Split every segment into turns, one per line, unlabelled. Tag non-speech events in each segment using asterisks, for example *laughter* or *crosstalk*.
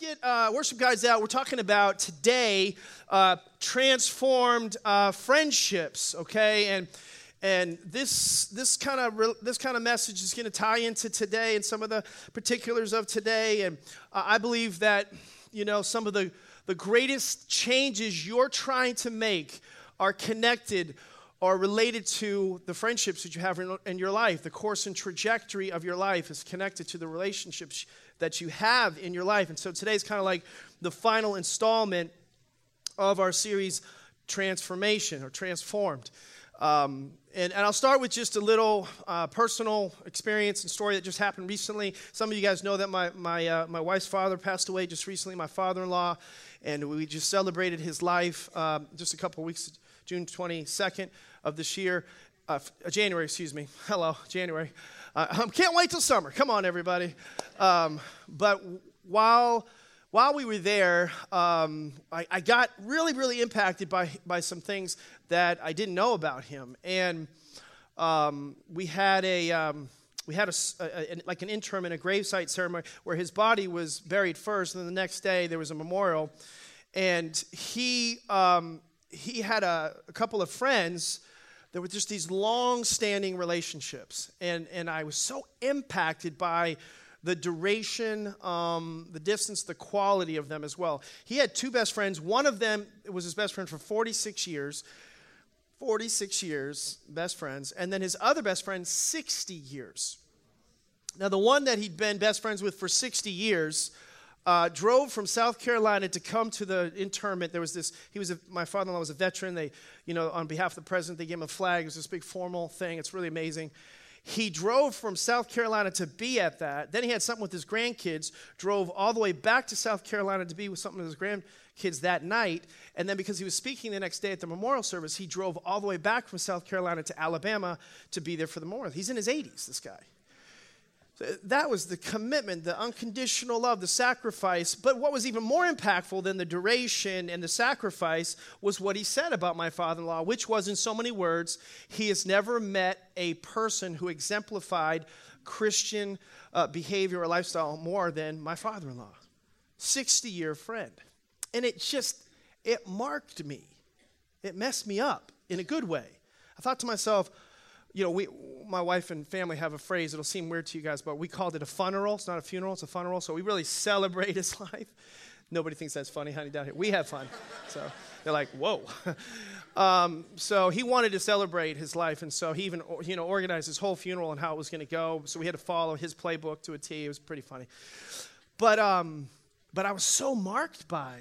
get uh, worship guys out. We're talking about today uh, transformed uh, friendships, okay? And and this this kind of this kind of message is going to tie into today and some of the particulars of today. And I believe that you know some of the the greatest changes you're trying to make are connected or related to the friendships that you have in, your life. The course and trajectory of your life is connected to the relationships that you have in your life. And so today's kind of like the final installment of our series, Transformation or Transformed. Um, and, and, I'll start with just a little uh, personal experience and story that just happened recently. Some of you guys know that my, my, uh, my wife's father passed away just recently, my father in law, and we just celebrated his life um, just a couple weeks, June 22nd of this year, uh, January, excuse me. *laughs* Hello, January. Uh, I *laughs* can't wait till summer. Come on, everybody. Um, but while while we were there, um, I, I, got really, really impacted by, by some things that I didn't know about him. And um, we had a um, we had a, a, a, like an interment and a gravesite ceremony where his body was buried first, and then the next day there was a memorial. And he um, he had a, a couple of friends there were just these long standing relationships. And, and I was so impacted by the duration, um, the distance, the quality of them as well. He had two best friends. One of them was his best friend for 46 years. 46 years, best friends. And then his other best friend, 60 years. Now, the one that he'd been best friends with for 60 years uh, drove from South Carolina to come to the interment. There was this, he was a, my father in law was a veteran. They, you know, on behalf of the president, they gave him a flag. It was this big formal thing. It's really amazing. He drove from South Carolina to be at that. Then he had something with his grandkids, drove all the way back to South Carolina to be with something with his grandkids that night. And then because he was speaking the next day at the memorial service, he drove all the way back from South Carolina to Alabama to be there for the memorial. He's in his 80s, this guy. That was the commitment, the unconditional love, the sacrifice. But what was even more impactful than the duration and the sacrifice was what he said about my father in law, which was, in so many words, he has never met a person who exemplified Christian uh, behavior or lifestyle more than my father in law. 60 year friend. And it just, it marked me. It messed me up in a good way. I thought to myself, you know, we, my wife and family have a phrase, it'll seem weird to you guys, but we called it a funeral. It's not a funeral, it's a funeral. So we really celebrate *laughs* his life. Nobody thinks that's funny, honey, down here. We have fun. So they're like, whoa. *laughs* Um, so he wanted to celebrate his life, and so he even you know organized his whole funeral and how it was going to go. So we had to follow his playbook to a T. It was pretty funny, but um, but I was so marked by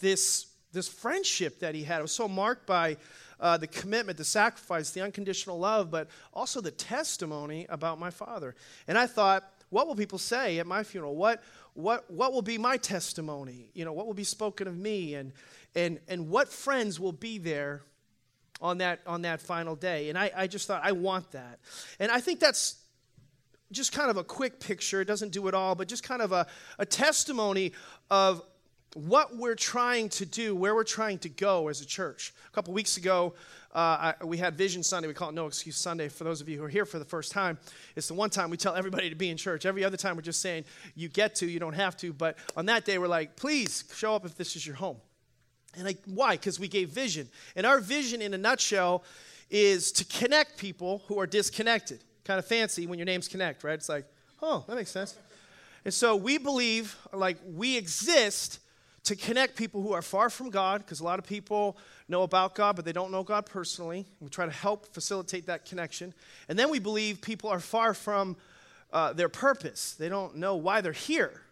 this this friendship that he had. I was so marked by uh, the commitment, the sacrifice, the unconditional love, but also the testimony about my father. And I thought, what will people say at my funeral? What, what, what will be my testimony? You know, what will be spoken of me? And, and, and what friends will be there on that, on that final day? And I, I just thought, I want that. And I think that's just kind of a quick picture. It doesn't do it all, but just kind of a, a testimony of what we're trying to do, where we're trying to go as a church. A couple weeks ago, uh, I, we had Vision Sunday. We call it No Excuse Sunday for those of you who are here for the first time. It's the one time we tell everybody to be in church. Every other time, we're just saying you get to, you don't have to. But on that day, we're like, please show up if this is your home. And like, why? Because we gave vision. And our vision, in a nutshell, is to connect people who are disconnected. Kind of fancy when your names connect, right? It's like, oh, that makes sense. And so we believe, like, we exist to connect people who are far from God, because a lot of people know about God, but they don't know God personally. We try to help facilitate that connection. And then we believe people are far from uh, their purpose, they don't know why they're here.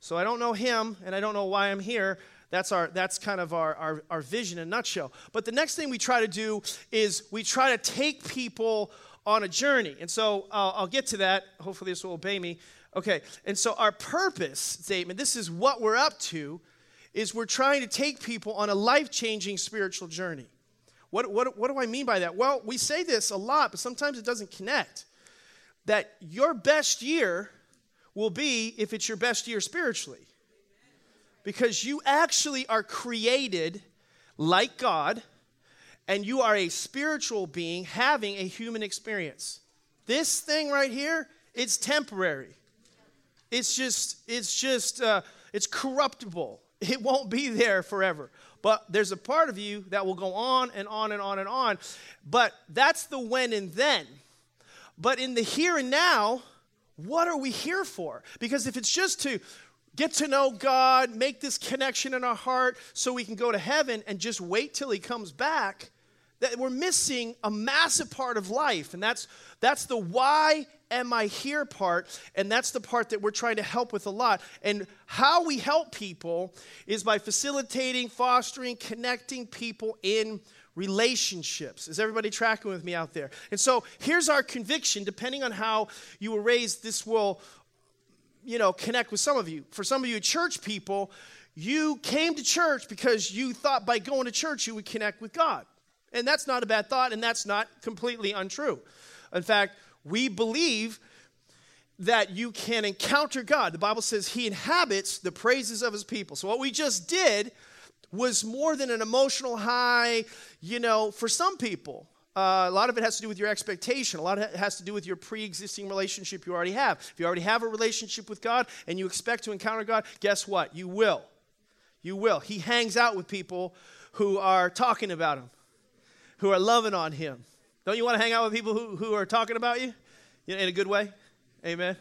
So I don't know Him, and I don't know why I'm here. That's, our, that's kind of our, our, our vision in a nutshell. But the next thing we try to do is we try to take people on a journey. And so uh, I'll get to that. Hopefully, this will obey me. Okay, and so our purpose statement this is what we're up to is we're trying to take people on a life changing spiritual journey. What, what, what do I mean by that? Well, we say this a lot, but sometimes it doesn't connect. That your best year will be if it's your best year spiritually. Because you actually are created like God, and you are a spiritual being having a human experience. This thing right here, it's temporary. It's just, it's just, uh, It's corruptible. *laughs* It won't be there forever. But there's a part of you that will go on and on and on and on. But that's the when and then. But in the here and now, what are we here for? Because if it's just to get to know God, make this connection in our heart so we can go to heaven and just wait till he comes back, that we're missing a massive part of life. And that's that's the why am I here part, and that's the part that we're trying to help with a lot. And how we help people is by facilitating, fostering, connecting people in relationships. Is everybody tracking with me out there? And so here's our conviction depending on how you were raised, this will, you know, connect with some of you. For some of you church people, you came to church because you thought by going to church you would connect with God. And that's not a bad thought, and that's not completely untrue. In fact, we believe that you can encounter God. The Bible says he inhabits the praises of his people. So, what we just did was more than an emotional high, you know, for some people. Uh, a lot of it has to do with your expectation. A lot of it has to do with your pre existing relationship you already have. If you already have a relationship with God and you expect to encounter God, guess what? You will. You will. He hangs out with people who are talking about Him, who are loving on Him. Don't you want to hang out with people who, who are talking about you in a good way? Amen.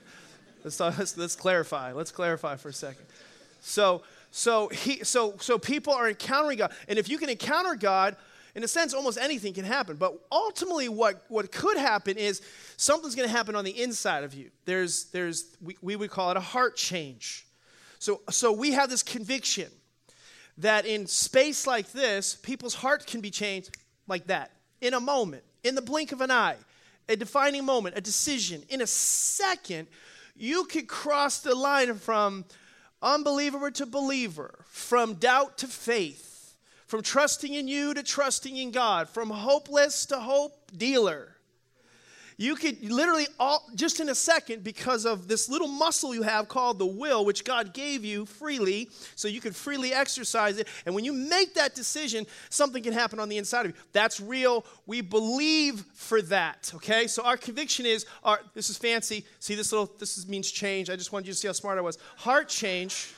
Let's, talk, let's, let's clarify. Let's clarify for a second. So, so, he, so, so people are encountering God. And if you can encounter God, in a sense, almost anything can happen. But ultimately, what, what could happen is something's going to happen on the inside of you. There's, there's we, we would call it a heart change. So, so we have this conviction that in space like this, people's heart can be changed like that in a moment, in the blink of an eye, a defining moment, a decision. In a second, you could cross the line from unbeliever to believer, from doubt to faith, from trusting in you to trusting in God, from hopeless to hope dealer. You could literally, all, just in a second, because of this little muscle you have called the will, which God gave you freely, so you could freely exercise it. And when you make that decision, something can happen on the inside of you. That's real. We believe for that. Okay? So our conviction is, our, this is fancy. See this little, this is, means change. I just wanted you to see how smart I was. Heart change.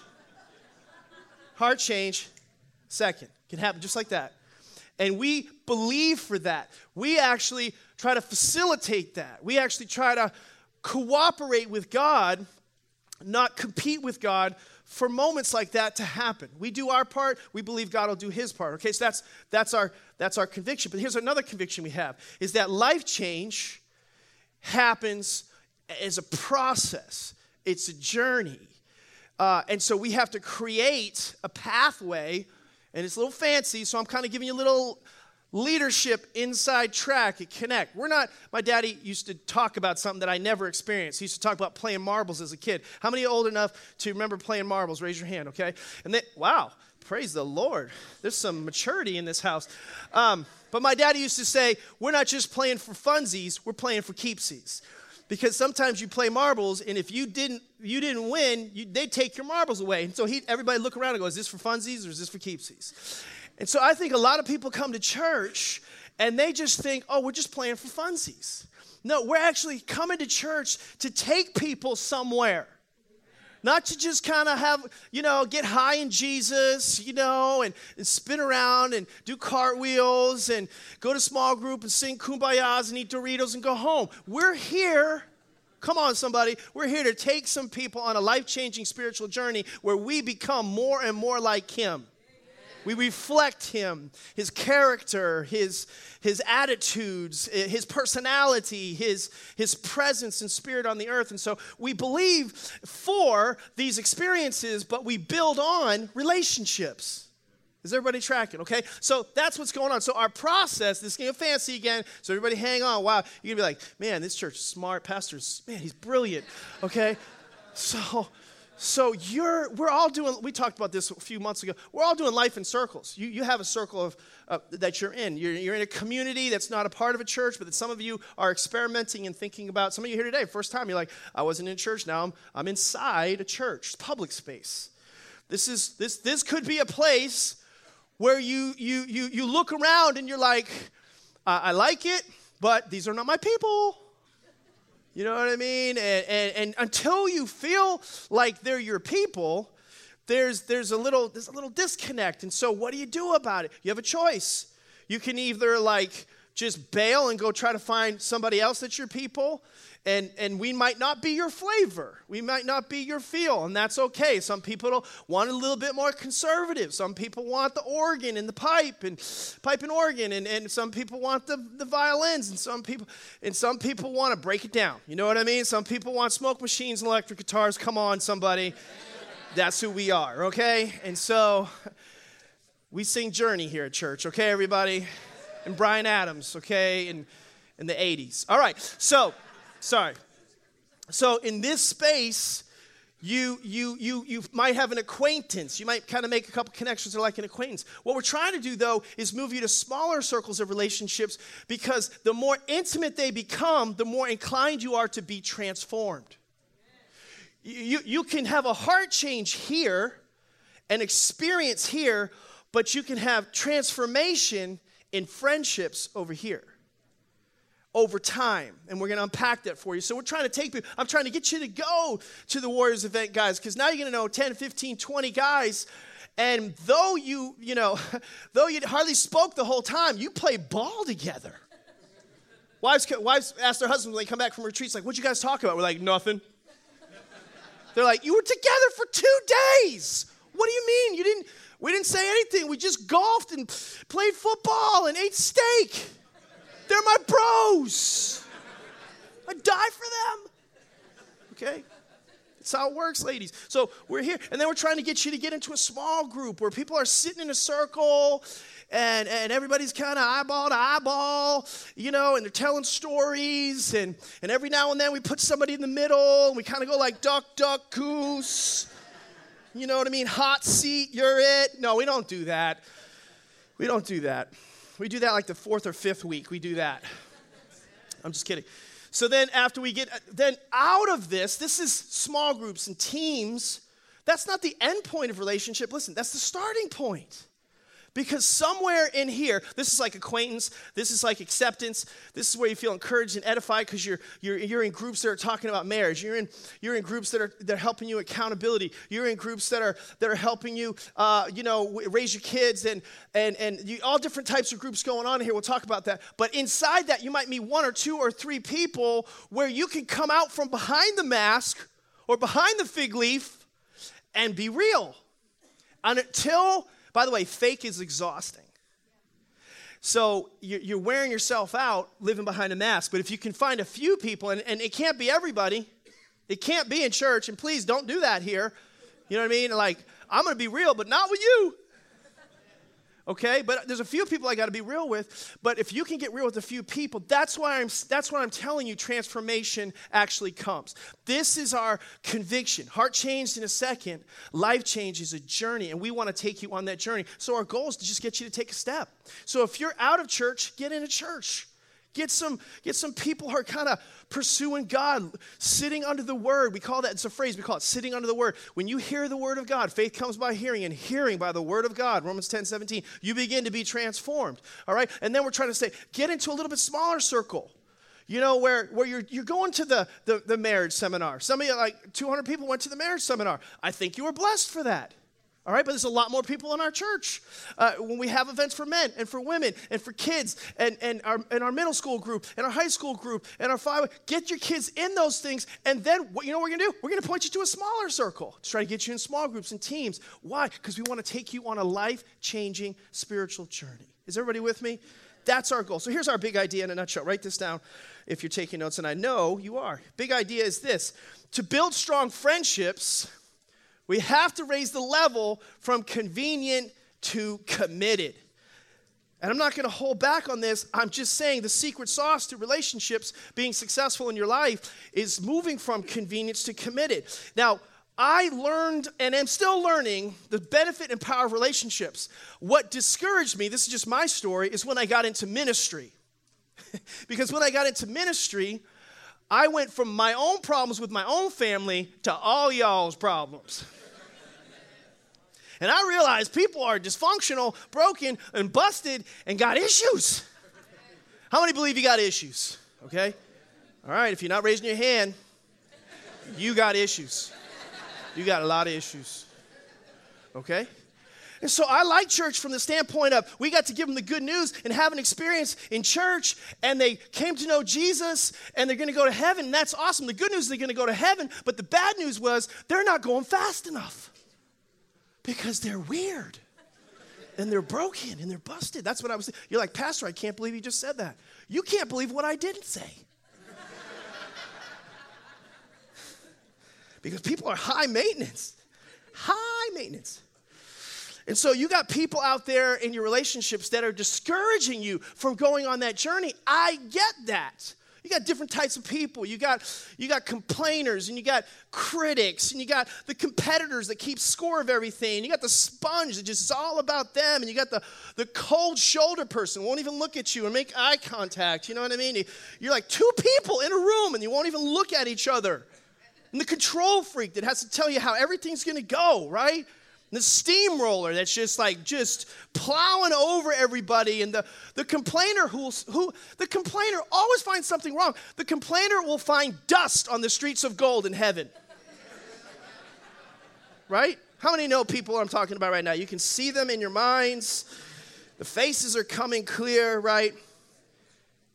Heart change. Second. Can happen just like that. And we believe for that. We actually try to facilitate that. We actually try to cooperate with God, not compete with God for moments like that to happen. We do our part, we believe God will do his part. Okay, so that's that's our that's our conviction. But here's another conviction we have is that life change happens as a process. It's a journey. Uh, and so we have to create a pathway, and it's a little fancy, so I'm kind of giving you a little leadership inside track at Connect. We're not, my daddy used to talk about something that I never experienced. He used to talk about playing marbles as a kid. How many old enough to remember playing marbles? Raise your hand, okay? And then, wow, praise the Lord. There's some maturity in this house. Um, but my daddy used to say, we're not just playing for funsies, we're playing for keepsies because sometimes you play marbles and if you didn't you didn't win you, they take your marbles away and so he, everybody look around and go is this for funsies or is this for keepsies and so I think a lot of people come to church and they just think, oh, we're just playing for funsies. No, we're actually coming to church to take people somewhere. Not to just kind of have, you know, get high in Jesus, you know, and, and spin around and do cartwheels and go to small group and sing kumbayas and eat Doritos and go home. We're here Come on, somebody. We're here to take some people on a life changing spiritual journey where we become more and more like Him. We reflect him, his character, his, his attitudes, eh, his personality, his, his presence and spirit on the earth. And so we believe for these experiences, but we build on relationships. Is everybody tracking? Okay, so that's what's going on. So our process, this game of fancy again. So everybody, hang on. Wow, you're gonna be like, man, this church is smart. Pastor's, man, he's brilliant. Okay, so so you're, we're all doing, we talked about this a few months ago. We're all doing life in circles. You, you have a circle of, uh, that you're in. You're, you're in a community that's not a part of a church, but that some of you are experimenting and thinking about. Some of you here today, first time, you're like, I wasn't in church, now I'm, I'm inside a church, public space. This, is, this, this could be a place where you, you, you, you look around and you're like, I like it, but these are not my people. You know what I mean? And, and, and until you feel like they're your people, there's, there's, a little, there's a little disconnect. And so, what do you do about it? You have a choice. You can either like just bail and go try to find somebody else that's your people. And, and we might not be your flavor. We might not be your feel, and that's okay. Some people want a little bit more conservative. Some people want the organ and the pipe and pipe and organ, and, and some people want the, the violins, and some people and some people want to break it down. You know what I mean? Some people want smoke machines and electric guitars. Come on, somebody. That's who we are, okay? And so we sing Journey here at church, okay, everybody? And Bryan Adams, okay, in, in the 80s. All right, so, sorry. So in this space, you, you, you, you might have an acquaintance. You might kind of make a couple connections are like an acquaintance. What we're trying to do, though, is move you to smaller circles of relationships because the more intimate they become, the more inclined you are to be transformed. You, you can have a heart change here, an experience here, but you can have transformation in friendships over here over time. And we're going to unpack that for you. So we're trying to take people, I'm trying to get you to go to the Warriors event, guys, because now you're going to know 10, 15, 20 guys. And though you, you know, *laughs* though you hardly spoke the whole time, you play ball together. Wives, wives ask their husbands when they come back from retreats, like, what'd you guys talk about? We're like, nothing. They're like, you were together for two days. What do you mean? You didn't, we didn't say anything. We just golfed and played football and ate steak. They're my bros. I die for them. Okay? That's how it works, ladies. So we're here, and then we're trying to get you to get into a small group where people are sitting in a circle and, and everybody's kind of eyeball to eyeball, you know, and they're telling stories. And, and every now and then we put somebody in the middle and we kind of go like duck, duck, goose. You know what I mean? Hot seat, you're it. No, we don't do that. We don't do that. We do that like the fourth or fifth week. We do that. I'm just kidding. So then, after we get then out of this, this is small groups and teams. That's not the end point of relationship. Listen, that's the starting point. Because somewhere in here, this is like acquaintance, this is like acceptance, this is where you feel encouraged and edified because you're, you're, you're in groups that are talking about marriage. You're in, you're in groups that are, that are helping you accountability. You're in groups that are, that are helping you, uh, you know, raise your kids and, and, and you, all different types of groups going on here. We'll talk about that. But inside that, you might meet one or two or three people where you can come out from behind the mask or behind the fig leaf and be real. And until by the way, fake is exhausting. So you're wearing yourself out living behind a mask. But if you can find a few people, and, and it can't be everybody, it can't be in church, and please don't do that here. You know what I mean? Like, I'm going to be real, but not with you okay? But there's a few people i got to be real with but if you can get real with a few people that's why i'm that's why i'm telling you transformation actually comes. This is our conviction. Heart changed in a second life change is a journey and we want to take you on that journey. So our goal is to just get you to take a step. So if you're out of church get in a church Get some, get some people who are kind of pursuing God, sitting under the word. We call that, it's a phrase, we call it sitting under the word. When you hear the word of God, faith comes by hearing, and hearing by the word of God, Romans 10 17, you begin to be transformed. All right? And then we're trying to say, get into a little bit smaller circle. You know, where, where you're, you're going to the, the, the marriage seminar. Some of you, like 200 people went to the marriage seminar. I think you were blessed for that. All right, but there's a lot more people in our church. Uh, when we have events for men and for women and for kids and, and, our, and our middle school group and our high school group and our five, get your kids in those things. And then what you know what we're going to do? We're going to point you to a smaller circle to try to get you in small groups and teams. Why? Because we want to take you on a life changing spiritual journey. Is everybody with me? That's our goal. So here's our big idea in a nutshell. Write this down if you're taking notes, and I know you are. Big idea is this to build strong friendships we have to raise the level from convenient to committed. And I'm not going to hold back on this. I'm just saying the secret sauce to relationships being successful in your life is moving from convenience to committed. Now, I learned and am still learning the benefit and power of relationships. What discouraged me, this is just my story, is when I got into ministry. *laughs* because when I got into ministry, I went from my own problems with my own family to all y'all's problems. And I realized people are dysfunctional, broken, and busted and got issues. How many believe you got issues? Okay? All right, if you're not raising your hand, you got issues. You got a lot of issues. Okay? And so I like church from the standpoint of we got to give them the good news and have an experience in church, and they came to know Jesus, and they're going to go to heaven. That's awesome. The good news is they're going to go to heaven, but the bad news was they're not going fast enough because they're weird and they're broken and they're busted. That's what I was. You're like, Pastor, I can't believe you just said that. You can't believe what I didn't say. *laughs* because people are high maintenance. High maintenance. And so you got people out there in your relationships that are discouraging you from going on that journey. I get that. You got different types of people. You got you got complainers and you got critics and you got the competitors that keep score of everything. You got the sponge that just is all about them. And you got the, the cold shoulder person won't even look at you and make eye contact. You know what I mean? You're like two people in a room and you won't even look at each other. And the control freak that has to tell you how everything's gonna go, right? The steamroller that's just like just plowing over everybody and the, the complainer who, who the complainer always finds something wrong. The complainer will find dust on the streets of gold in heaven. Right? How many know people i'm talking about right now? You can see them in your minds. The faces are coming clear right?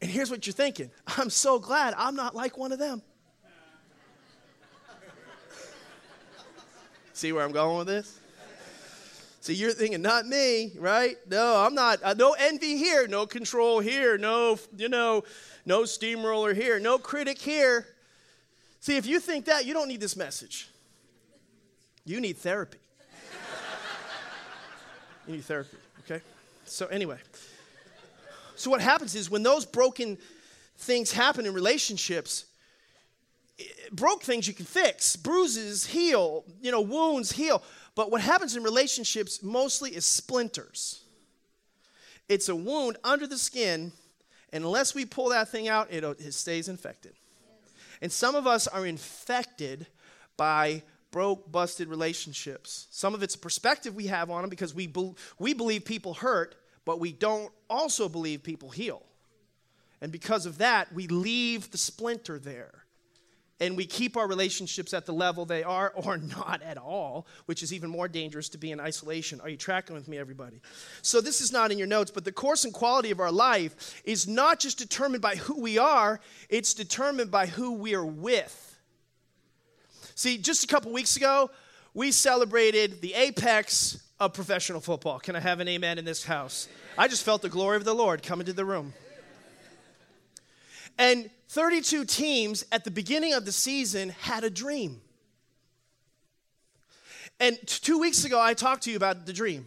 And here's what you're thinking. I'm so glad i'm not like one of them. See where i'm going with this See, you're thinking, not me, right? No, I'm not. Uh, no envy here, no control here, no, you know, no steamroller here, no critic here. See, if you think that, you don't need this message. You need therapy. *laughs* you need therapy, okay? So, anyway. So, what happens is when those broken things happen in relationships, broke things you can fix, bruises heal, you know, wounds heal. But what happens in relationships mostly is splinters. It's a wound under the skin, and unless we pull that thing out, it, stays infected. And some of us are infected by broke, busted relationships. Some of it's a perspective we have on them because we, be, we believe people hurt, but we don't also believe people heal. And because of that, we leave the splinter there and we keep our relationships at the level they are or *laughs* not at all, which is even more dangerous to be in isolation. Are you tracking with me, everybody? So, this is not in your notes, but the course and quality of our life is not just determined by who we are, it's determined by who we are with. See, just a couple weeks ago, we celebrated the apex of professional football. Can I have an amen in this house? I just felt the glory of the Lord come into the room. And 32 teams at the beginning of the season had a dream. And two weeks ago, I talked to you about the dream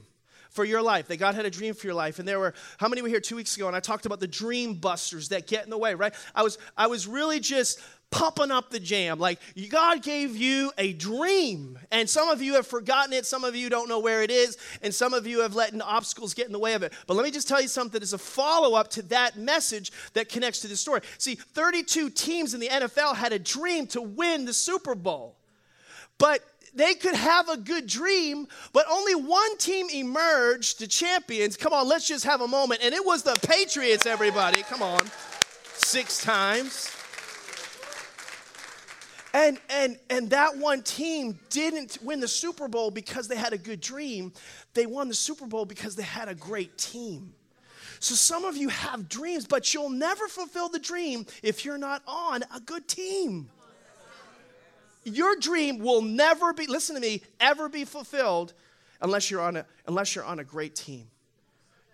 for your life, that God had a dream for your life. And there were, how many were here two weeks ago? And I talked about the dream busters that get in the way, right? I was, I was really just pumping up the jam. Like, God gave you a dream. And some of you have forgotten it, some of you don't know where it is, and some of you have let obstacles get in the way of it. But let me just tell you something as a follow up to that message that connects to this story. See, 32 teams in the NFL had a dream to win the Super Bowl. But they could have a good dream, but only one team emerged, the champions. Come on, let's just have a moment. And it was the Patriots, everybody. Come on. Six times. And, and, and that one team didn't win the Super Bowl because they had a good dream. They won the Super Bowl because they had a great team. So some of you have dreams, but you'll never fulfill the dream if you're not on a good team. Your dream will never be, listen to me, ever be fulfilled unless you're on a, unless you're on a great team.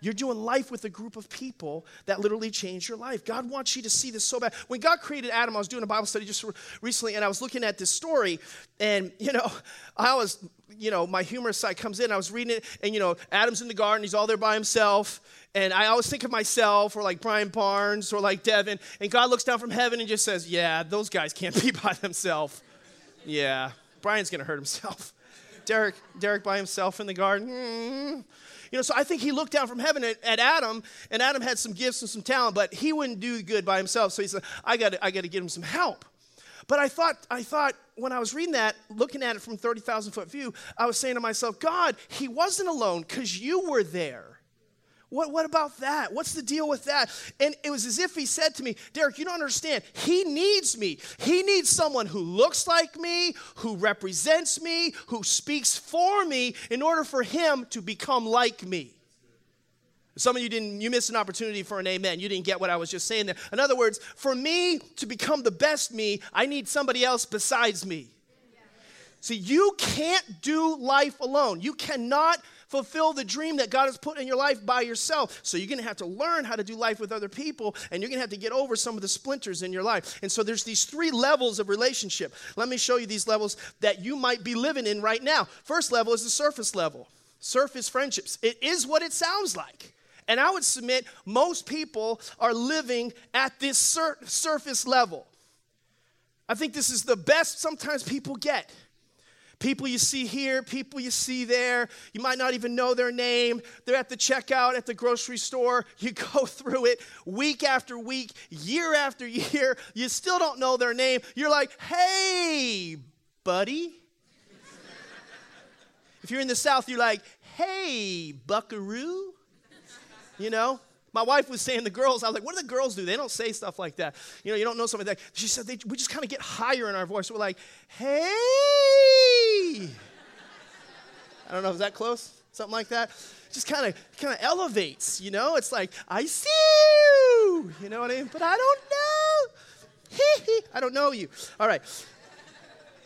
You're doing life with a group of people that literally change your life. God wants you to see this so bad. When God created Adam, I was doing a Bible study just recently, and I was looking at this story, and you know, *laughs* I was, you know, my humorous side comes in. I was reading it, and you know, Adam's in the garden, he's all there by himself, and I always think of myself or like Brian Barnes or like Devin, and God looks down from heaven and just says, "Yeah, those guys can't *laughs* be by themselves. Yeah, Brian's gonna hurt himself. *laughs* Deryck, Deryck by himself in the garden." Mm-hmm. You know, so I think he looked down from heaven at, at, Adam, and Adam had some gifts and some talent, but he wouldn't do good by himself. So he said, I got I got to get him some help. But I thought, I thought when I was reading that, looking at it from 30,000 foot view, I was saying to myself, God, he wasn't alone because you were there. What, what about that? What's the deal with that? And it was as if he said to me, Deryck, you don't understand. He needs me. He needs someone who looks like me, who represents me, who speaks for me in order for him to become like me. Some of you didn't, you missed an opportunity for an amen. You didn't get what I was just saying there. In other words, for me to become the best me, I need somebody else besides me. See, you can't do life alone. You cannot fulfill the dream that God has put in your life by yourself. So you're going to have to learn how to do life with other people and you're going to have to get over some of the splinters in your life. And so there's these three levels of relationship. Let me show you these levels that you might be living in right now. First level is the surface level. Surface friendships. It is what it sounds like. And I would submit most people are living at this sur- surface level. I think this is the best sometimes people get. People you see here, people you see there. You might not even know their name. They're at the checkout at the grocery store. *laughs* You go through it week after week, year after *laughs* year. You still don't know their name. You're like, hey, buddy. *laughs* if you're in the South, you're like, hey, buckaroo. You know? My wife was saying the girls, I was like, what do the girls do? They don't say stuff like that. You know, you don't know something like that. She said, they, we just kind of get higher in our voice. We're like, hey. I don't know, is that close? Something like that? Just kind of kind of elevates, you know? It's like, I see you. You know what I mean? But I don't know. *laughs* I don't know you. All right.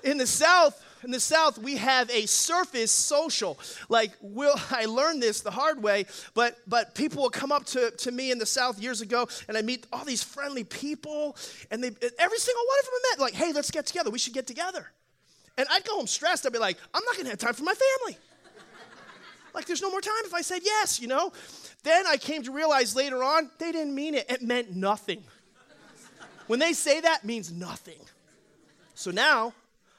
In the South, in the South, we have a surface social. Like, will *laughs* I learned this the hard way, but but people will come up to, to me in the South years ago, and I meet all these friendly people, and they every single one of them I met, like, hey, let's get together. We should get together. And I'd go home stressed. I'd be like, I'm not gonna have time for my family. *laughs* like, there's no more time if I said yes, you know? Then I came to realize later on, they didn't mean it. It meant nothing. when they say that, means nothing. So now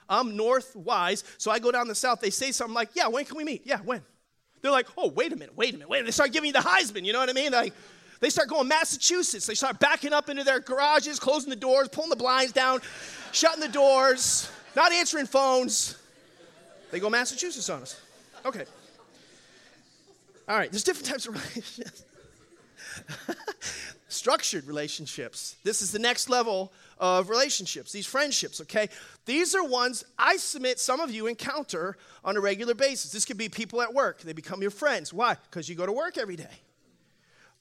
I'm north wise, so I go down the south. They say something like, Yeah, when can we meet? Yeah, when? They're like, Oh, wait a minute, wait a minute, wait a minute. They start giving me the Heisman, you know what I mean? Like, they start going Massachusetts. They start backing up into their garages, closing the doors, pulling the blinds down, shutting the doors, not answering phones. They go Massachusetts on us. Okay. All right, there's different types of *laughs* relationships. Structured relationships. This is the next level of relationships, these friendships, okay? These are ones I submit some of you encounter on a regular basis. This could be people at work, they become your friends. Why? Because you go to work every day.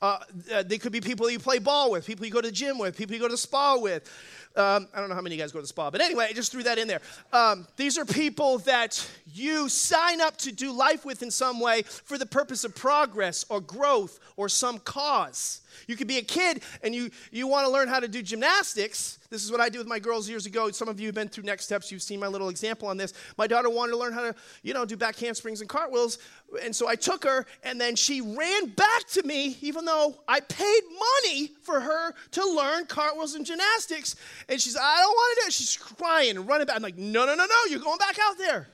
Uh, they could be people you play ball with, people you go to the gym with, people you go to the spa with. Um, I don't know how many of you guys go to the spa, but anyway, I just threw that in there. Um, these are people that you sign up to do life with in some way for the purpose of progress or growth or some cause. You could be a kid and you, you want to learn how to do gymnastics. This is what I did with my girls years ago. Some of you have been through Next Steps. You've seen my little example on this. My daughter wanted to learn how to, you know, do back handsprings and cartwheels. And so I took her and then she ran back to me, even though I paid money for her to learn cartwheels and gymnastics. And she's, I don't want to do it. She's crying and running back. I'm like, no, no, no, no, you're going back out there.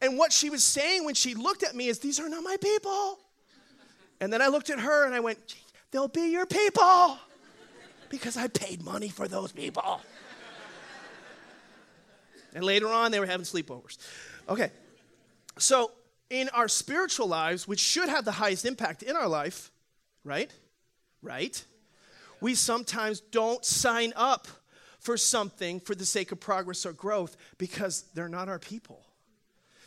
And what she was saying when she looked at me is, these are not my people. And then I looked at her and I went, they'll be your people because I paid money for those people. and later on, they were having sleepovers. Okay, so in our spiritual lives, which should have the highest impact in our life, right? Right? We sometimes don't sign up for something for the sake of progress or growth because they're not our people.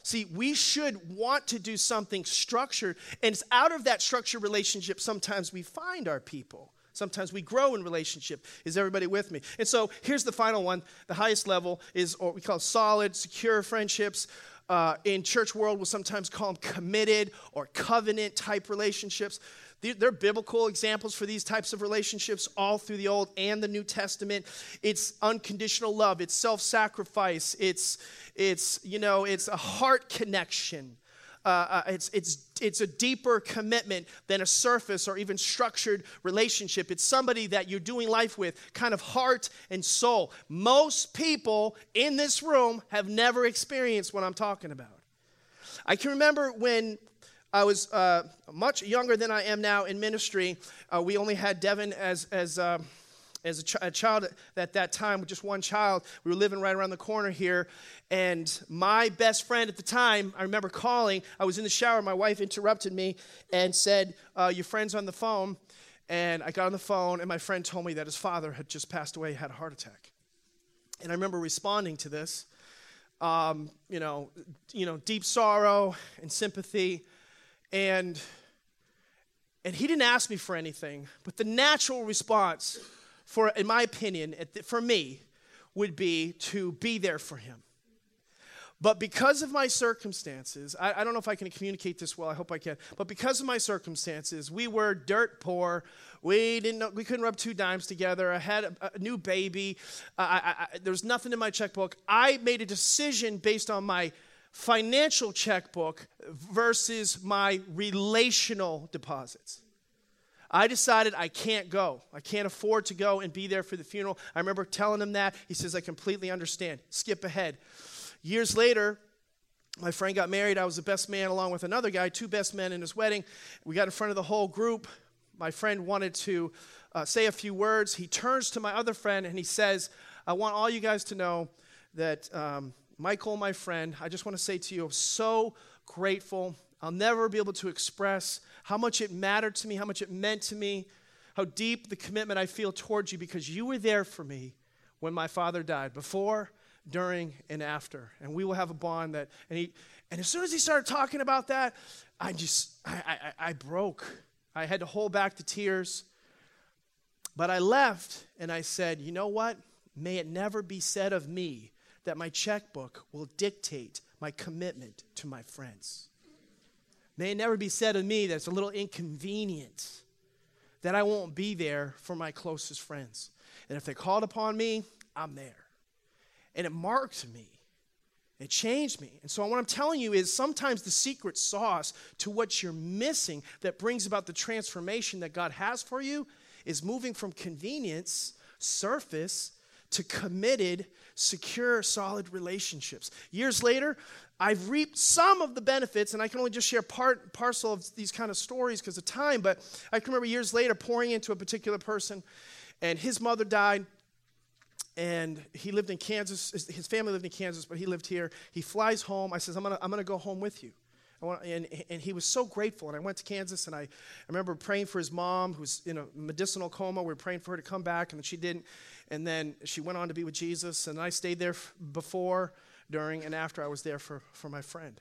See, we should want to do something structured, and it's out of that structured relationship sometimes we find our people. Sometimes we grow in relationship. Is everybody with me? And so here's the final one. The highest level is what we call solid, secure friendships. Uh, in church world, we'll sometimes call them committed or covenant type relationships. They're biblical examples for these types of relationships all through the Old and the New Testament. It's unconditional love, it's self sacrifice, it's, it's, you know, it's a heart connection. Uh, uh, it's, it's, it's a deeper commitment than a surface or even structured relationship. It's somebody that you're doing life with, kind of heart and soul. Most people in this room have never experienced what I'm talking about. I can remember when I was uh, much younger than I am now in ministry. Uh, we only had Devin as, as, uh, as a, ch- a, child at that time, just one child, we were living right around the corner here. And my best friend at the time, I remember calling. I was in the shower. My wife interrupted me and said, uh, Your friend's on the phone. And I got on the phone, and my friend told me that his father had just passed away, had a heart attack. And I remember responding to this, um, you know, you know, deep sorrow and sympathy. And, and he didn't ask me for anything, but the natural response for, in my opinion, for me, would be to be there for him. But because of my circumstances, I, I, don't know if I can communicate this well. I hope I can. But because of my circumstances, we were dirt poor. We didn't. Know, we couldn't rub two dimes together. I had a, a new baby. I, I, there was nothing in my checkbook. I made a decision based on my financial checkbook versus my relational deposits. I decided I can't go. I can't afford to go and be there for the funeral. I remember telling him that. He says, I completely understand. Skip ahead. Years later, my friend got married. I was the best man along with another guy, two best men in his wedding. We got in front of the whole group. My friend wanted to uh, say a few words. He turns to my other friend and he says, I want all you guys to know that um, Michael, my friend, I just want to say to you, I'm so grateful. I'll never be able to express how much it mattered to me, how much it meant to me, how deep the commitment I feel towards you because you were there for me when my father died, before, during, and after. And we will have a bond that, and he, and as soon as he started talking about that, I just, I, I, I broke. I had to hold back the tears. But I left and I said, you know what? May it never be said of me that my checkbook will dictate my commitment to my friends. May it never be said of me that it's a little inconvenient that I won't be there for my closest friends. And if they called upon me, I'm there. And it marked me. It changed me. And so, what I'm telling you is sometimes the secret sauce to what you're missing that brings about the transformation that God has for you is moving from convenience, surface, to committed, secure, solid relationships. Years later, I've reaped some of the benefits, and I can only just share part parcel of these kind of stories because of time. But I can remember years later pouring into a particular person, and his mother died, and he lived in Kansas. His family lived in Kansas, but he lived here. He flies home. I says, "I'm gonna, I'm gonna go home with you." Want, and, and he was so grateful. And I went to Kansas, and I, I remember praying for his mom, who's in a medicinal coma. We were praying for her to come back, and she didn't. And then she went on to be with Jesus, and I stayed there before during, and after I was there for, for my friend.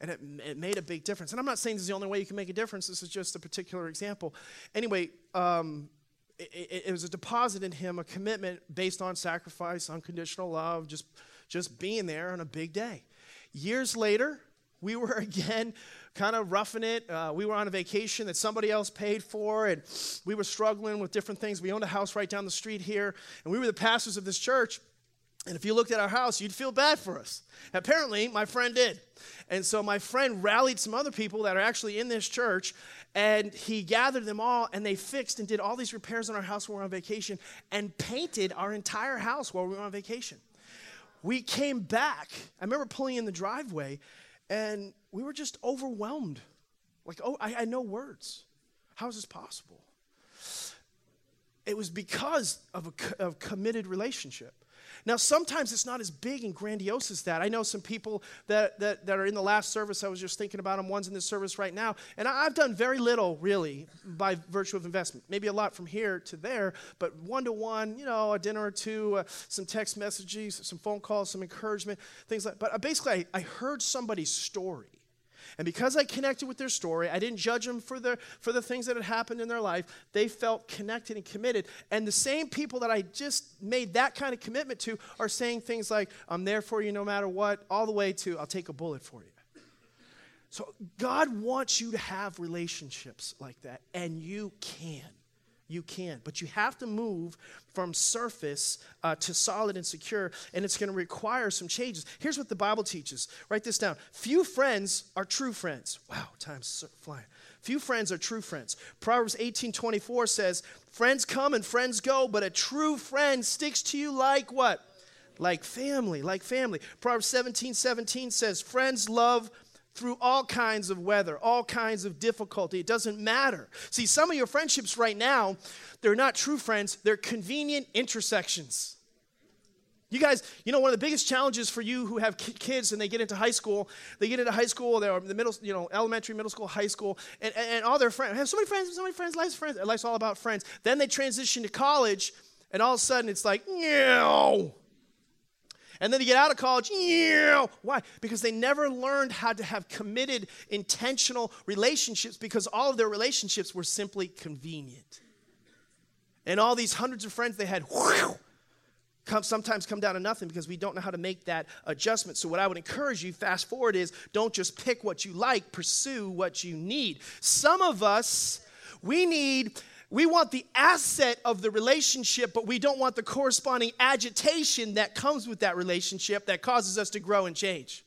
And it, it made a big difference. And I'm not saying this is the only way you can make a difference, this is just a particular example. Anyway, um, it, it, was a deposit in him, a commitment based on sacrifice, unconditional love, just, just being there on a big day. Years later, we were *laughs* again kind of roughing it. Uh, we were on a vacation that somebody else paid for, and we were struggling with different things. We owned a house right down the street here, and we were the pastors of this church. And if you looked at our house, you'd feel bad for us. Apparently, my friend did. And so my friend rallied some other people that are actually in this church, and he gathered them all, and they fixed and did all these repairs on our house while we were on vacation, and painted our entire house while we were on vacation. We came back. I remember pulling in the driveway, and we were just overwhelmed. Like, oh, I no words. How is this possible? It was because of a, of committed relationship. Now, sometimes it's not as big and grandiose as that. I know some people that, that, that are in the last service. I was just thinking about them. One's in this service right now. And I, have done very little, really, by virtue of investment. Maybe a lot from here to there, but one to one, you know, a dinner or two, uh, some text messages, some phone calls, some encouragement, things like that. But uh, basically, I, I heard somebody's story. And because I connected with their story, I didn't judge them for the, for the things that had happened in their life. They felt connected and committed. And the same people that I just made that kind of commitment to are saying things like, I'm there for you no matter what, all the way to, I'll take a bullet for you. So God wants you to have relationships like that, and you can you can. But you have to move from surface uh, to solid and secure, and it's going to require some changes. Here's what the Bible teaches. Write this down. Few friends are true friends. Wow, time's flying. Few friends are true friends. Proverbs 18 24 says, Friends come and friends go, but a true friend sticks to you like what? Like family, like family. Proverbs 17 17 says, Friends love through all kinds of weather, all kinds of difficulty. It doesn't matter. See, some of your friendships right now, they're not true friends, they're convenient intersections. You guys, you know, one of the biggest challenges for you who have kids and they get into high school, they get into high school, they're the middle, you know, elementary, middle school, high school, and, and, and all their friends have so many friends, so many friends, life's friends, life's all about friends. Then they transition to college, and all of a sudden it's like, no. And then they get out of college, yeah. Why? Because they never learned how to have committed, intentional relationships because all of their relationships were simply convenient. And all these hundreds of friends they had, whew, come, sometimes come down to nothing because we don't know how to make that adjustment. So, what I would encourage you, fast forward, is don't just pick what you like, pursue what you need. Some of us, we need we want the asset of the relationship, but we don't want the corresponding agitation that comes with that relationship that causes us to grow and change.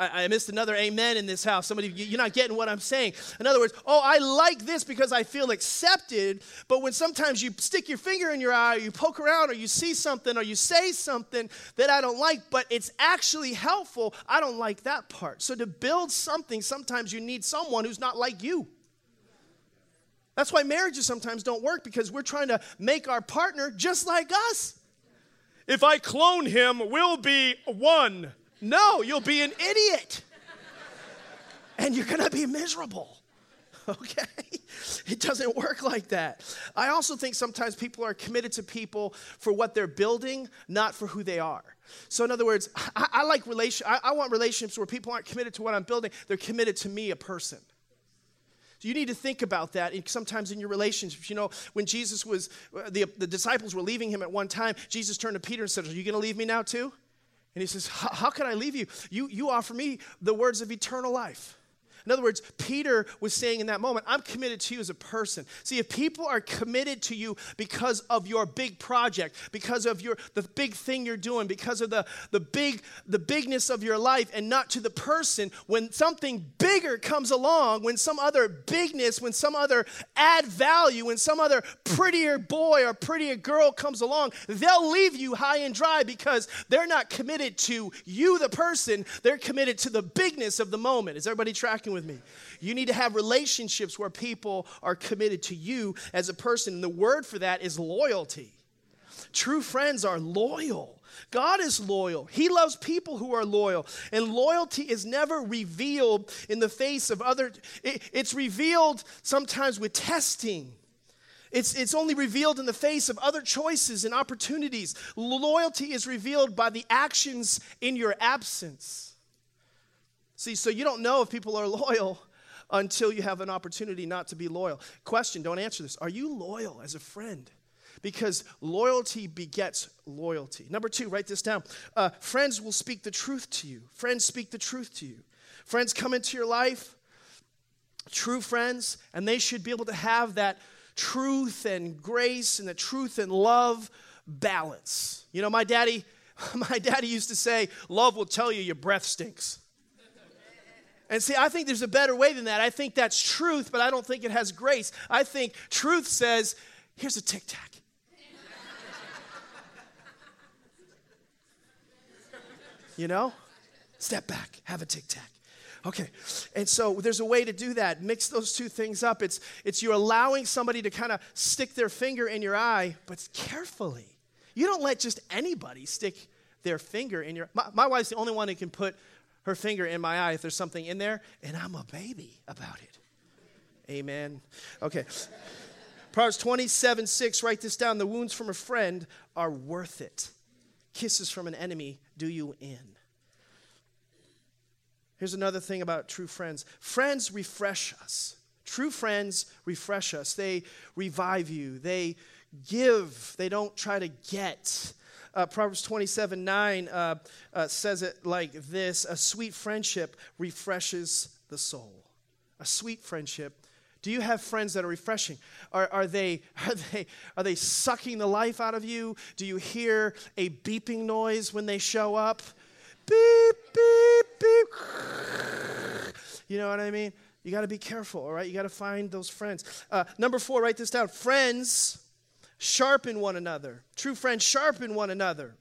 I, missed another amen in this house. Somebody, you're not getting what I'm saying. In other words, oh, I like this because I feel accepted. But when sometimes you stick your finger in your eye, or you poke around, or you see something, or you say something that I don't like, but it's actually helpful, I don't like that part. So to build something, sometimes you need someone who's not like you. That's why marriages sometimes don't work because we're trying to make our partner just like us. If I clone him, we'll be one. No, you'll be an idiot. and you're going to be miserable. *laughs* Okay? It doesn't work like that. I also think sometimes people are committed to people for what they're building, not for who they are. So, in other words, I, I like relation. I, I want relationships where people aren't committed to what I'm building; they're committed to me, a person. So you need to think about that sometimes in your relationships. You know, when Jesus was, uh, the, the disciples were leaving him at one time, Jesus turned to Peter and said, Are you going to leave me now too? And he says, How can I leave you? You, you offer me the words of eternal life. In other words, Peter was saying in that moment, I'm committed to you as a person. See, if people are committed to you because of your big project, because of your the big thing you're doing, because of the, the big the bigness of your life, and not to the person, when something bigger comes along, when some other bigness, when some other add value, when some other prettier boy or prettier girl comes along, they'll leave you high and dry because they're not committed to you, the person, they're committed to the bigness of the moment. Is everybody tracking with with me. You need to have relationships where people are committed to you as a person. And the word for that is loyalty. True friends are loyal. God is loyal. He loves people who are loyal. And loyalty is never revealed in the face of other, it, it's revealed sometimes with testing. It's, it's only revealed in the face of other choices and opportunities. Loyalty is revealed by the actions in your absence. See, so you don't know if people are *laughs* loyal until you have an opportunity not to be loyal. Question, don't answer this. Are you loyal as a friend? Because loyalty begets loyalty. Number two, write this down. Uh, friends will speak the truth to you. Friends speak the truth to you. Friends come into your life, true friends, and they should be able to have that truth and grace and the truth and love balance. You know, my daddy, *laughs* my daddy used to say, love will tell you your breath stinks. And see, I think there's a better way than that. I think that's truth, but I don't think it has grace. I think truth says, here's a tic tac. you know? Step back, have a tic tac. Okay, and so there's a way to do that. Mix those two things up. It's, it's you're allowing somebody to kind of stick their finger in your eye, but carefully. You don't let just anybody stick their finger in your. My, my wife's the only one who can put her finger in my eye if there's something in there, and I'm a baby about it. Amen. Okay. Proverbs 27 6, write this down. The wounds from a friend are worth it. Kisses from an enemy do you in. Here's another thing about true friends friends refresh us. True friends refresh us. They revive you. They give. They don't try to get. Uh, Proverbs 27 9 uh, uh, says it like this A sweet friendship refreshes the soul. A sweet friendship. Do you have friends that are refreshing? Are, are, they, *laughs* are, they, are they sucking the life out of you? Do you hear a beeping noise when they show up? Beep, beep, beep. You know what I mean? You got to be careful, all right? You got to find those friends. Uh, number four, write this down. Friends sharpen one another. True friends sharpen one another.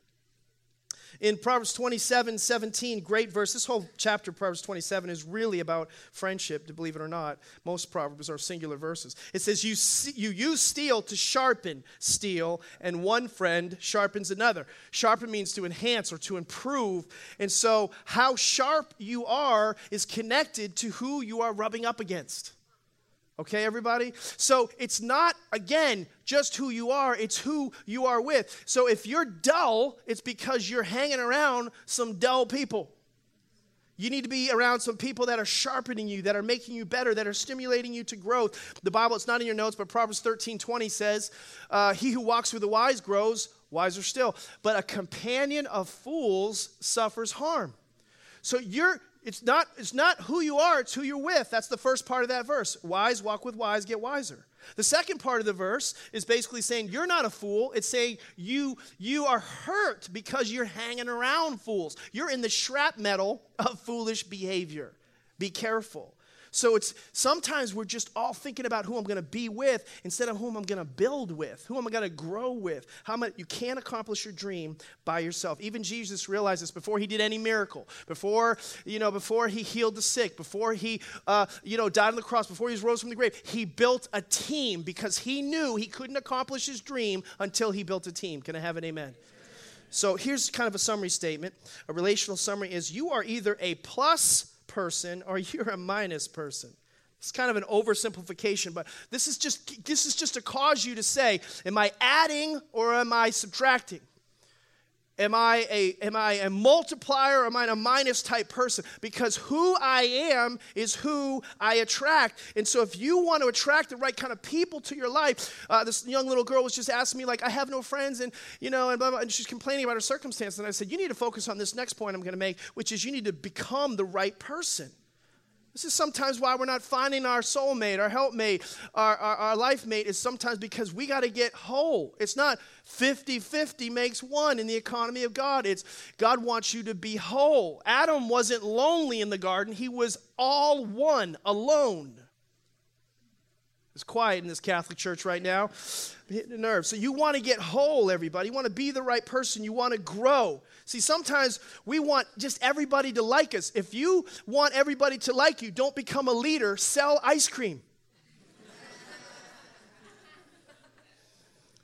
In Proverbs 27 17, great verse. This whole chapter, Proverbs 27, is really about friendship, to believe it or not. Most Proverbs are singular verses. It says, You, you use steel to sharpen steel, and one friend sharpens another. Sharpen means to enhance or to improve. And so, how sharp you are is connected to who you are rubbing up against. Okay, everybody? So it's not, again, just who you are, it's who you are with. So if you're dull, it's because you're hanging around some dull people. You need to be around some people that are sharpening you, that are making you better, that are stimulating you to growth. The Bible, it's not in your notes, but Proverbs 13 20 says, uh, He who walks with the wise grows wiser still, but a companion of fools suffers harm. So you're it's not, it's not who you are, it's who you're with. That's the first part of that verse. Wise, walk with wise, get wiser. The second part of the verse is basically saying you're not a fool. It's saying you, you are hurt because you're hanging around fools. You're in the shrapnel of foolish behavior. Be careful. So it's sometimes we're just all thinking about who I'm going to be with instead of whom I'm going to build with, who I'm going to grow with. How much you can't accomplish your dream by yourself. Even Jesus realized this before he did any miracle, before you know, before he healed the sick, before he uh, you know died on the cross, before he rose from the grave. He built a team because he knew he couldn't accomplish his dream until he built a team. Can I have an amen? So here's kind of a summary statement. A relational summary is you are either a plus person or *laughs* you're a minus person. It's kind of an oversimplification, but this is just this is just to cause you to say, am I adding or am I subtracting? Am I a am I a multiplier or am I a minus type person? Because who I am is who I attract. And so if you want to attract the right kind of people to your life, uh, this young little girl was just asking me like, I have no friends, and you know, and blah, blah, and she's complaining about her circumstance. And I said, you need to focus on this next point I'm going to make, which is you need to become the right person. This is sometimes why we're not finding our soulmate, our helpmate, our, our, our life mate, is sometimes because we got to get whole. It's not 50 50 makes one in the economy of God. It's God wants you to be whole. Adam wasn't lonely in the garden, he was all one, alone. It's quiet in this Catholic church right now. hitting the nerve. So you want to get whole, everybody. You want to be the right person. You want to grow. See, sometimes we want just everybody to like us. If you want everybody to like you, don't become a leader, sell ice cream.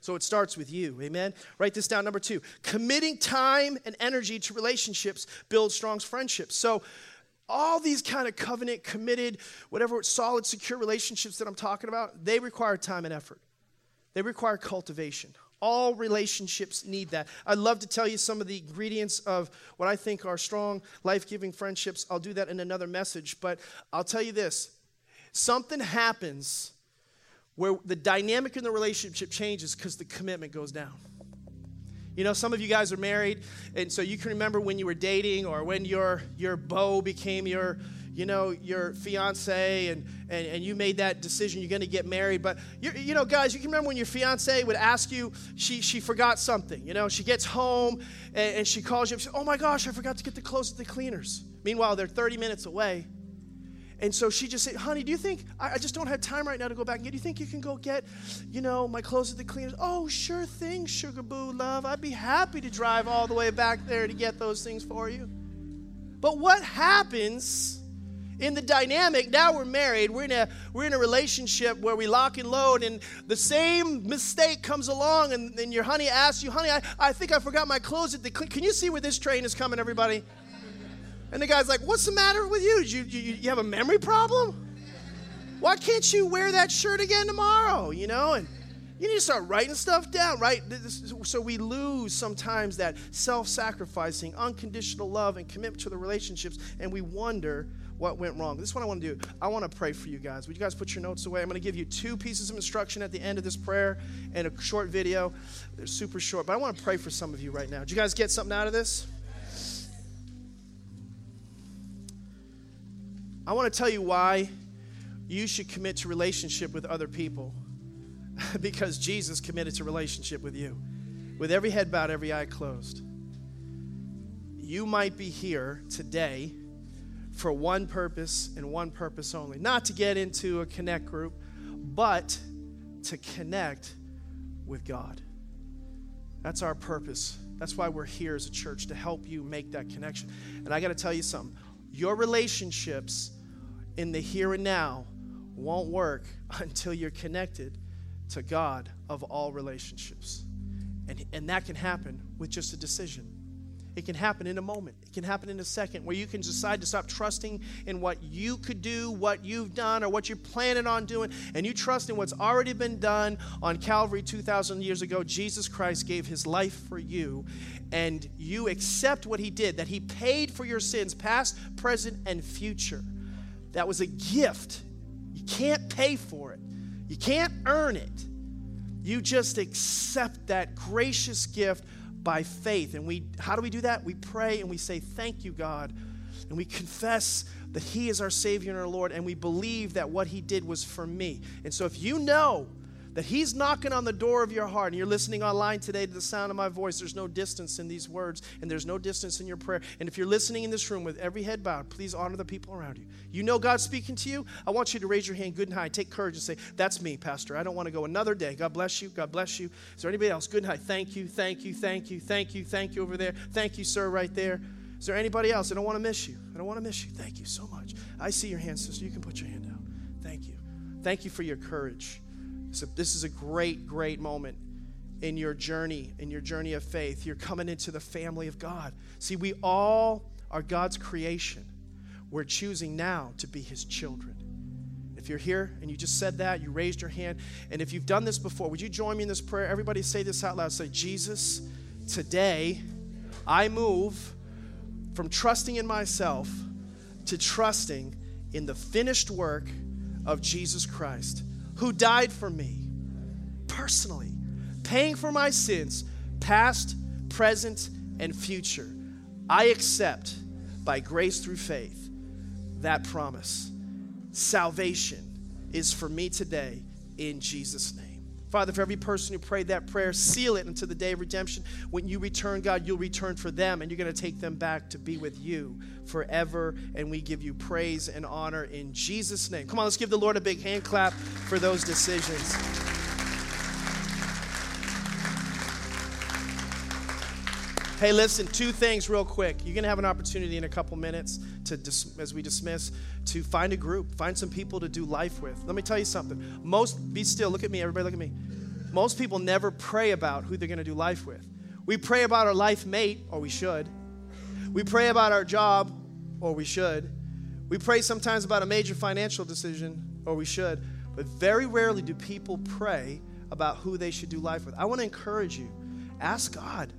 So it starts with you. Amen. Write this down. Number two, committing time and energy to relationships builds strong friendships. So all these kind of covenant, committed, whatever solid, secure relationships that I'm talking about, they require time and effort. They require cultivation. All relationships need that. I'd love to tell you some of the ingredients of what I think are strong, life giving friendships. I'll do that in another message, but I'll tell you this something happens where the dynamic in the relationship changes because the commitment goes down. You know, some of you guys are married, and so you can remember when you were dating or when your, your beau became your, you know, your fiance and, and, and you made that decision, you're going to get married. But, you you know, guys, you can remember when your fiance would ask you, she, she forgot something. You know, she gets home and, and she calls you she says, oh my gosh, I forgot to get the clothes at the cleaners. Meanwhile, they're 30 minutes away. And so she just said, honey, do you think, I, I just don't have time right now to go back and get, do you think you can go get, you know, my clothes at the cleaners? Oh, sure thing, sugar boo love. I'd be happy to drive all the way back there to get those things for you. But what happens in the dynamic now we're married we're in a we're in a relationship where we lock and load and the same mistake comes along and, and your honey asks you honey I, I think i forgot my clothes at the cl-. can you see where this train is coming everybody and the guy's like what's the matter with you you, you, you have a memory problem why can't you wear that shirt again tomorrow you know and you need to start writing stuff down, right? So we lose sometimes that self sacrificing, unconditional love and commitment to the relationships, and we wonder what went wrong. This is what I want to do. I want to pray for you guys. Would you guys put your notes away? I'm going to give you two pieces of instruction at the end of this prayer and a short video. They're super short, but I want to pray for some of you right now. Did you guys get something out of this? I want to tell you why you should commit to relationship with other people *laughs* because Jesus committed to relationship with you. With every head bowed, every eye closed. You might be here today for one purpose and one purpose only. Not to get into a connect group, but to connect with God. That's our purpose. That's why we're here as a church to help you make that connection. And I got to tell you something your relationships in the here and now won't work *laughs* until you're connected to God of all relationships. And, and that can happen with just a decision. It can happen in a moment. It can happen in a second where you can decide to stop trusting in what you could do, what you've done, or what you're planning on doing, and you trust in what's already been done on Calvary 2,000 years ago. Jesus Christ gave his life for you, and you accept what he did, that he paid for your sins, past, present, and future. That was a gift. You can't pay for it, you can't earn it. You just accept that gracious gift by faith. And we how do we do that? We pray and we say, Thank you, God. And we confess that He is our Savior and our Lord, and we believe that what He did was for me. And so if you know that He's knocking on the door of your heart, and you're listening online today to the sound of my voice, there's no distance in these words, and there's no distance in your prayer. And if you're listening in this room with every head bowed, please honor the people around you. You know God's speaking to you. I want you to raise your hand good and high. Take courage and say, That's me, Pastor. I don't want to go another day. God bless you. God bless you. Is there anybody else? Good and high. Thank you, thank you, thank you, thank you, thank you over there. Thank you, sir, right there. Is there anybody else? I don't want to miss you. I don't want to miss you. Thank you so much. I see your hand, sister. You can put your hand down. Thank you. Thank you for your courage. So this is a great, great moment in your journey, in your journey of faith. You're coming into the family of God. See, we all are God's creation. We're choosing now to be his children. If you're here and you just said that, you raised your hand, and if you've done this before, would you join me in this prayer? Everybody say this out loud. Say, Jesus, today I move from trusting in myself to trusting in the finished work of Jesus Christ who died for me personally, paying for my sins, past, present, and future. I accept by grace through faith that promise. Salvation is for me today in Jesus' name. Father, for every person who prayed that prayer, seal it until the day of redemption. When you return, God, you'll return for them, and you're going to take them back to be with you forever. And we give you praise and honor in Jesus' name. Come on, let's give the Lord a big hand clap for those decisions. Hey, listen, two things real quick. You're going to have an opportunity in a couple minutes to dis- as we dismiss to find a group, find some people to do life with. Let me tell you something. Most be still, look at me, everybody look at me. Most people never pray about who they're going to do life with. We pray about our life mate, or we should. We pray about our job, or we should. We pray sometimes about a major financial decision, or we should. But very rarely do people pray about who they should do life with. I want to encourage you. Ask God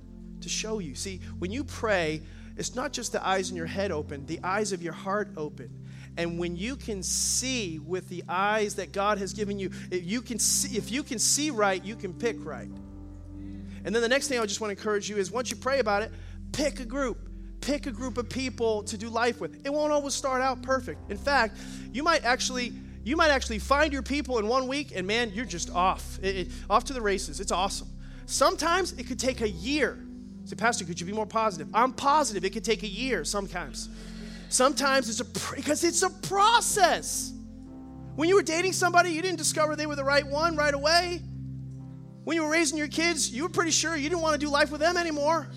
to show you. See, when you pray, it's not just the eyes in your head open, the eyes of your heart open. And when you can see with the eyes that God has given you, if you can see, if you can see right, you can pick right. And then the next thing I just want to encourage you is once you pray about it, pick a group. Pick a group of people to do life with. It won't always start out perfect. In fact, you might actually you might actually find your people in one week and man, you're just off. It, it, off to the races. It's awesome. Sometimes it could take a year Say, Pastor, could you be more positive? I'm positive. It could take a year sometimes. Sometimes it's a because it's a process. When you were dating somebody, you didn't discover they were the right one right away. When you were raising your kids, you were pretty sure you didn't want to do life with them anymore.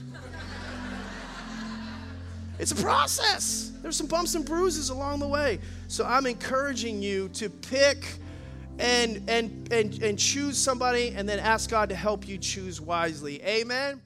it's a process. There's some bumps and bruises along the way. So I'm encouraging you to pick and and and and choose somebody and then ask God to help you choose wisely. Amen.